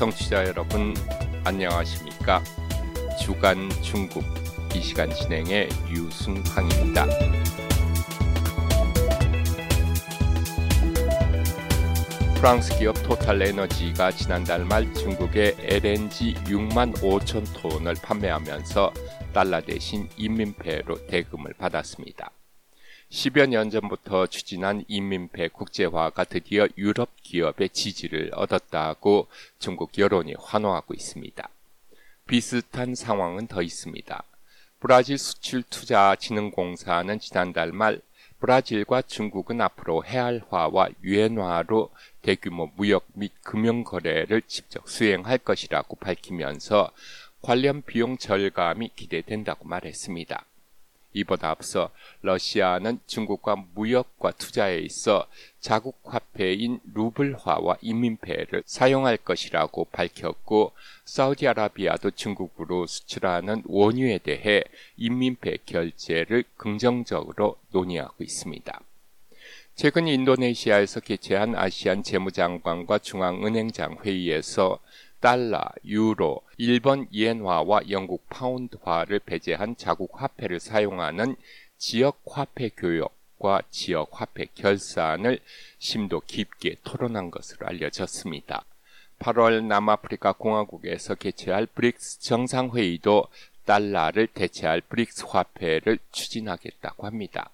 청취자 여러분 안녕하십니까? 주간 중국 이 시간 진행의 유순황입니다. 프랑스 기업 토탈 에너지가 지난달 말 중국에 LNG 6만 5천 톤을 판매하면서 달러 대신 인민폐로 대금을 받았습니다. 10여 년 전부터 추진한 인민폐 국제화가 드디어 유럽 기업의 지지를 얻었다고 중국 여론이 환호하고 있습니다. 비슷한 상황은 더 있습니다. 브라질 수출투자진흥공사는 지난달 말 브라질과 중국은 앞으로 해알화와 유엔화로 대규모 무역 및 금융 거래를 직접 수행할 것이라고 밝히면서 관련 비용 절감이 기대된다고 말했습니다. 이보다 앞서 러시아는 중국과 무역과 투자에 있어 자국 화폐인 루블화와 인민폐를 사용할 것이라고 밝혔고 사우디아라비아도 중국으로 수출하는 원유에 대해 인민폐 결제를 긍정적으로 논의하고 있습니다. 최근 인도네시아에서 개최한 아시안 재무장관과 중앙은행장 회의에서 달러, 유로, 일본 이엔화와 영국 파운드화를 배제한 자국 화폐를 사용하는 지역 화폐 교역과 지역 화폐 결산을 심도 깊게 토론한 것으로 알려졌습니다. 8월 남아프리카 공화국에서 개최할 브릭스 정상회의도 달러를 대체할 브릭스 화폐를 추진하겠다고 합니다.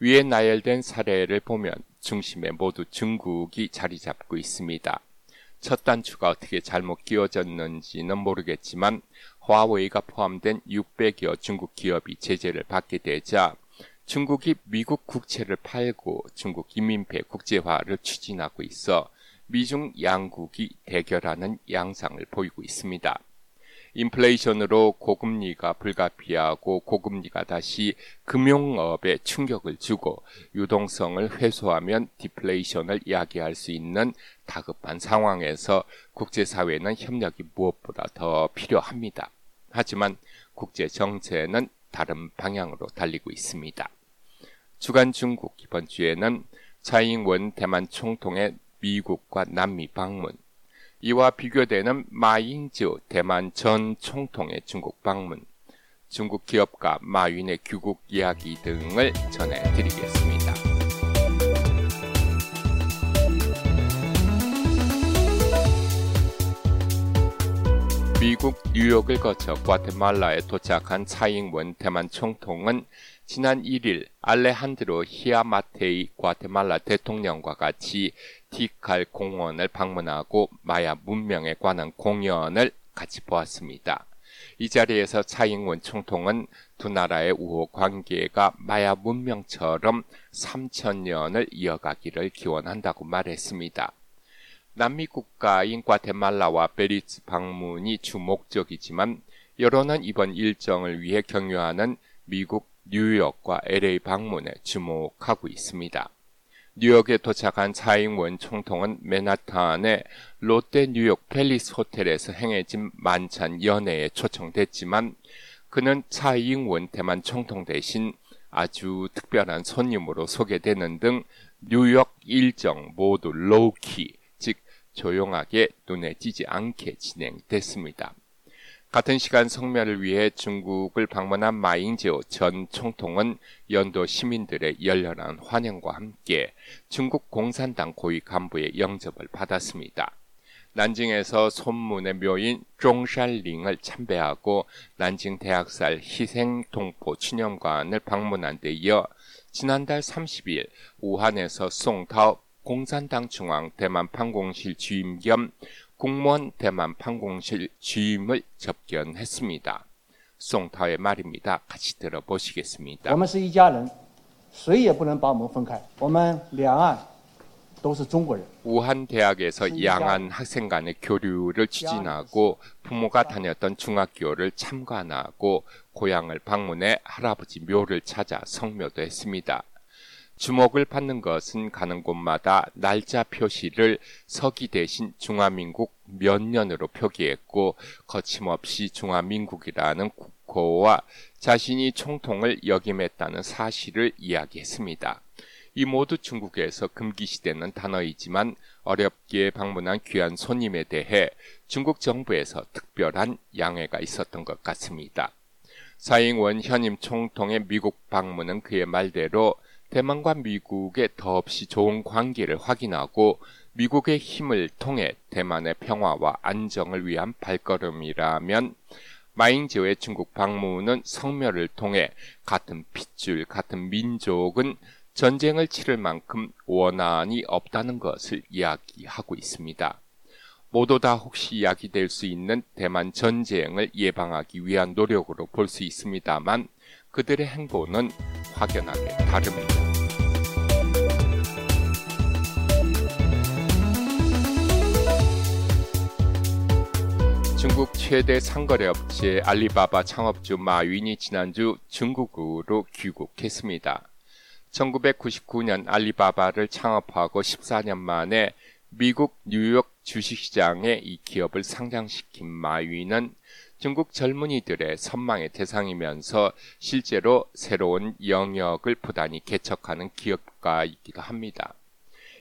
위에 나열된 사례를 보면 중심에 모두 중국이 자리 잡고 있습니다. 첫 단추가 어떻게 잘못 끼워졌는지는 모르겠지만 화웨이가 포함된 600여 중국 기업이 제재를 받게 되자 중국이 미국 국채를 팔고 중국 인민폐 국제화를 추진하고 있어 미중 양국이 대결하는 양상을 보이고 있습니다. 인플레이션으로 고금리가 불가피하고 고금리가 다시 금융업에 충격을 주고 유동성을 회수하면 디플레이션을 야기할 수 있는 다급한 상황에서 국제사회는 협력이 무엇보다 더 필요합니다. 하지만 국제 정세는 다른 방향으로 달리고 있습니다. 주간 중국 이번 주에는 차잉원 대만 총통의 미국과 남미 방문, 이와 비교되는 마잉즈 대만 전 총통의 중국 방문, 중국 기업가 마윈의 귀국 이야기 등을 전해드리겠습니다. 미국 뉴욕을 거쳐 과테말라에 도착한 차잉원 대만 총통은 지난 1일 알레한드로 히아마테이 과테말라 대통령과 같이 티칼 공원을 방문하고 마야 문명에 관한 공연을 같이 보았습니다. 이 자리에서 차잉원 총통은 두 나라의 우호 관계가 마야 문명처럼 3천년을 이어가기를 기원한다고 말했습니다. 남미 국가인 과테말라와 베리츠 방문이 주 목적이지만 여론은 이번 일정을 위해 경유하는 미국 뉴욕과 LA 방문에 주목하고 있습니다. 뉴욕에 도착한 차잉원 총통은 맨하탄의 롯데 뉴욕 팰리스 호텔에서 행해진 만찬 연회에 초청됐지만 그는 차잉원 대만 총통 대신 아주 특별한 손님으로 소개되는 등 뉴욕 일정 모두 low-key, 즉 조용하게 눈에 띄지 않게 진행됐습니다. 같은 시간 성묘를 위해 중국을 방문한 마잉지우 전 총통은 연도 시민들의 열렬한 환영과 함께 중국 공산당 고위 간부의 영접을 받았습니다. 난징에서 손문의 묘인 중산링을 참배하고 난징 대학살 희생 동포 추념관을 방문한 데 이어 지난달 30일 우한에서 송타오 공산당 중앙 대만 판공실 주임 겸 공무원 대만 판공실 주임을 접견했습니다. 송타의 말입니다. 같이 들어보시겠습니다. 我们是一家人,谁也不能把我们分开.我们两岸都是中国人. 우한 대학에서 양안 학생 간의 교류를 추진하고 부모가 다녔던 중학교를 참관하고 고향을 방문해 할아버지 묘를 찾아 성묘도 했습니다. 주목을 받는 것은 가는 곳마다 날짜 표시를 서기 대신 중화민국 몇 년으로 표기했고 거침없이 중화민국이라는 놓고와 자신이 총통을 역임했다는 사실을 이야기했습니다. 이 모두 중국에서 금기시되는 단어이지만 어렵게 방문한 귀한 손님에 대해 중국 정부에서 특별한 양해가 있었던 것 같습니다. 사잉원 현임 총통의 미국 방문은 그의 말대로 대만과 미국의 더없이 좋은 관계를 확인하고 미국의 힘을 통해 대만의 평화와 안정을 위한 발걸음이라면 마잉제의 중국 방문은 성묘를 통해 같은 핏줄, 같은 민족은 전쟁을 치를 만큼 원한이 없다는 것을 이야기하고 있습니다. 모두 다 혹시 이야기될 수 있는 대만 전쟁을 예방하기 위한 노력으로 볼 수 있습니다만 그들의 행보는 확연하게 다릅니다. 중국 최대 상거래 업체 알리바바 창업주 마윈이 지난주 중국으로 귀국했습니다. 1999년 알리바바를 창업하고 14년 만에 미국 뉴욕 주식시장에 이 기업을 상장시킨 마윈은 중국 젊은이들의 선망의 대상이면서 실제로 새로운 영역을 부단히 개척하는 기업가이기도 합니다.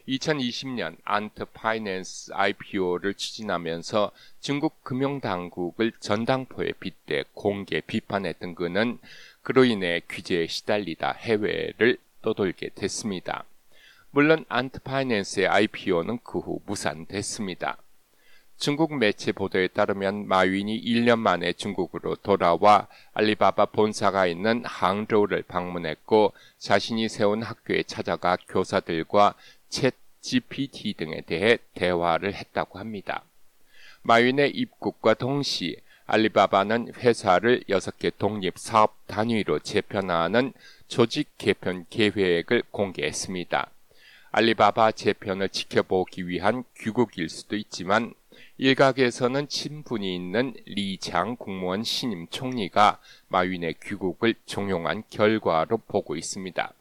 2020년 안트 파이낸스 IPO를 추진하면서 중국 금융당국을 전당포에 빗대 공개 비판했던 그는 그로 인해 규제에 시달리다 해외를 떠돌게 됐습니다. 물론 안트 파이낸스의 IPO는 그 후 무산됐습니다. 중국 매체 보도에 따르면 마윈이 1년 만에 중국으로 돌아와 알리바바 본사가 있는 항저우를 방문했고 자신이 세운 학교에 찾아가 교사들과 챗 GPT 등에 대해 대화를 했다고 합니다. 마윈의 입국과 동시 알리바바는 회사를 6개 독립 사업 단위로 재편하는 조직 개편 계획을 공개했습니다. 알리바바 재편을 지켜보기 위한 귀국일 수도 있지만 일각에서는 친분이 있는 리창 국무원 신임 총리가 마윈의 귀국을 종용한 결과로 보고 있습니다.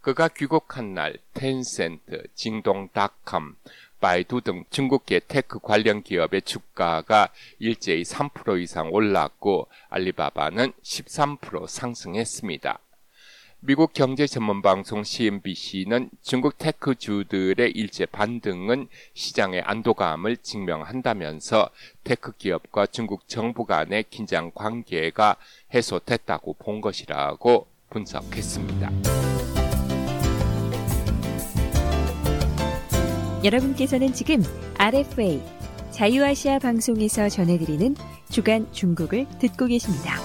그가 귀국한 날 텐센트, 징동닷컴, 바이두 등 중국계 테크 관련 기업의 주가가 일제히 3% 이상 올랐고 알리바바는 13% 상승했습니다. 미국 경제 전문 방송 CNBC는 중국 테크주들의 일제 반등은 시장의 안도감을 증명한다면서 테크 기업과 중국 정부 간의 긴장 관계가 해소됐다고 본 것이라고 분석했습니다. 여러분께서는 지금 RFA 자유아시아 방송에서 전해드리는 주간 중국을 듣고 계십니다.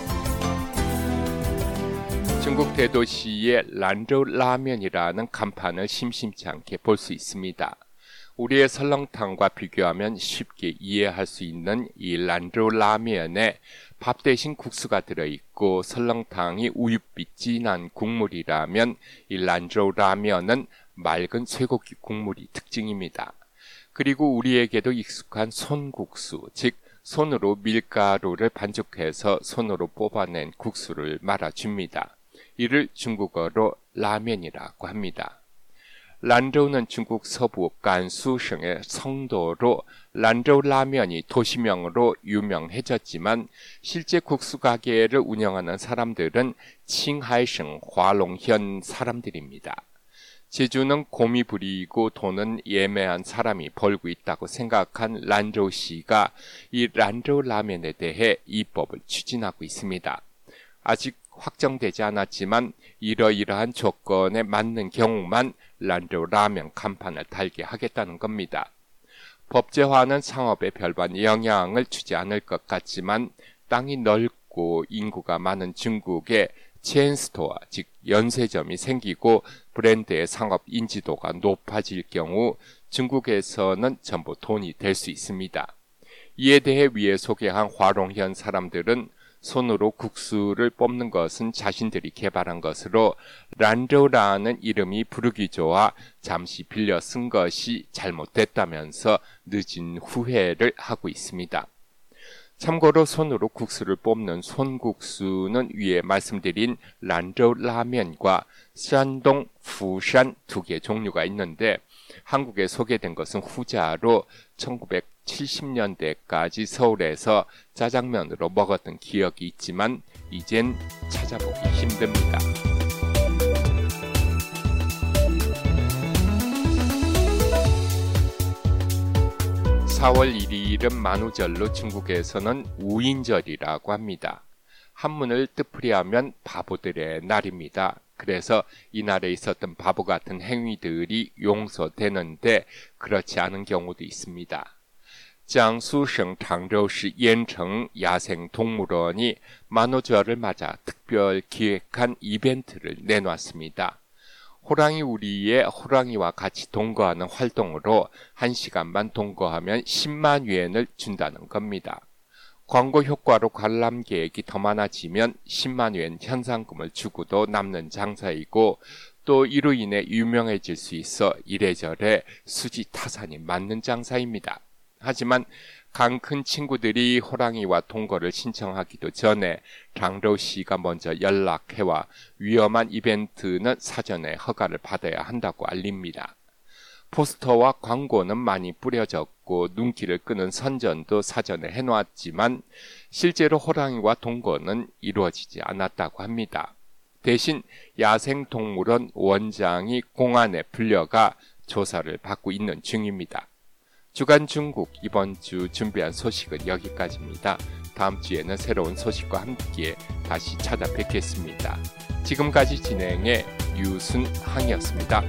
중국 대도시의 란저우 라면이라는 간판을 심심치 않게 볼 수 있습니다. 우리의 설렁탕과 비교하면 쉽게 이해할 수 있는 이 란저우 라면에 밥 대신 국수가 들어있고 설렁탕이 우유빛 진한 국물이라면 이 란저우 라면은 맑은 쇠고기 국물이 특징입니다. 그리고 우리에게도 익숙한 손국수, 즉 손으로 밀가루를 반죽해서 손으로 뽑아낸 국수를 말아줍니다. 이를 중국어로 라면이라고 합니다. 란저우는 중국 서부 간수성의 성도로 란저우 라면이 도시명으로 유명해졌지만 실제 국수 가게를 운영하는 사람들은 칭하이성 화롱현 사람들입니다. 제주는 곰이 부리고 돈은 예매한 사람이 벌고 있다고 생각한 란저우 씨가 이 란저우 라면에 대해 입법을 추진하고 있습니다. 아직 확정되지 않았지만 이러이러한 조건에 맞는 경우만 란저우 라면 간판을 달게 하겠다는 겁니다. 법제화는 상업에 별반 영향을 주지 않을 것 같지만 땅이 넓고 인구가 많은 중국에 체인스토어, 즉 연쇄점이 생기고 브랜드의 상업 인지도가 높아질 경우 중국에서는 전부 돈이 될 수 있습니다. 이에 대해 위에 소개한 화롱현 사람들은 손으로 국수를 뽑는 것은 자신들이 개발한 것으로 란저라는 이름이 부르기 좋아 잠시 빌려 쓴 것이 잘못됐다면서 늦은 후회를 하고 있습니다. 참고로 손으로 국수를 뽑는 손국수는 위에 말씀드린 란저우 라면과 산동 부산 두 개 종류가 있는데 한국에 소개된 것은 후자로 1970년대까지 서울에서 짜장면으로 먹었던 기억이 있지만 이젠 찾아보기 힘듭니다. 4월 1일은 만우절로 중국에서는 우인절이라고 합니다. 한문을 뜻풀이하면 바보들의 날입니다. 그래서 이날에 있었던 바보 같은 행위들이 용서되는데 그렇지 않은 경우도 있습니다. 장수성 장저시 옌청 야생동물원이 만우절을 맞아 특별 기획한 이벤트를 내놨습니다. 호랑이 우리의 호랑이와 같이 동거하는 활동으로 1시간만 동거하면 10만 위엔을 준다는 겁니다. 광고 효과로 관람 계획이 더 많아지면 10만 위엔 현상금을 주고도 남는 장사이고 또 이로 인해 유명해질 수 있어 이래저래 수지 타산이 맞는 장사입니다. 하지만 강 큰 친구들이 호랑이와 동거를 신청하기도 전에 장로 씨가 먼저 연락해와 위험한 이벤트는 사전에 허가를 받아야 한다고 알립니다. 포스터와 광고는 많이 뿌려졌고 눈길을 끄는 선전도 사전에 해놓았지만 실제로 호랑이와 동거는 이루어지지 않았다고 합니다. 대신 야생동물원 원장이 공안에 불려가 조사를 받고 있는 중입니다. 주간 중국 이번 주 준비한 소식은 여기까지입니다. 다음 주에는 새로운 소식과 함께 다시 찾아뵙겠습니다. 지금까지 진행해 유순항이었습니다.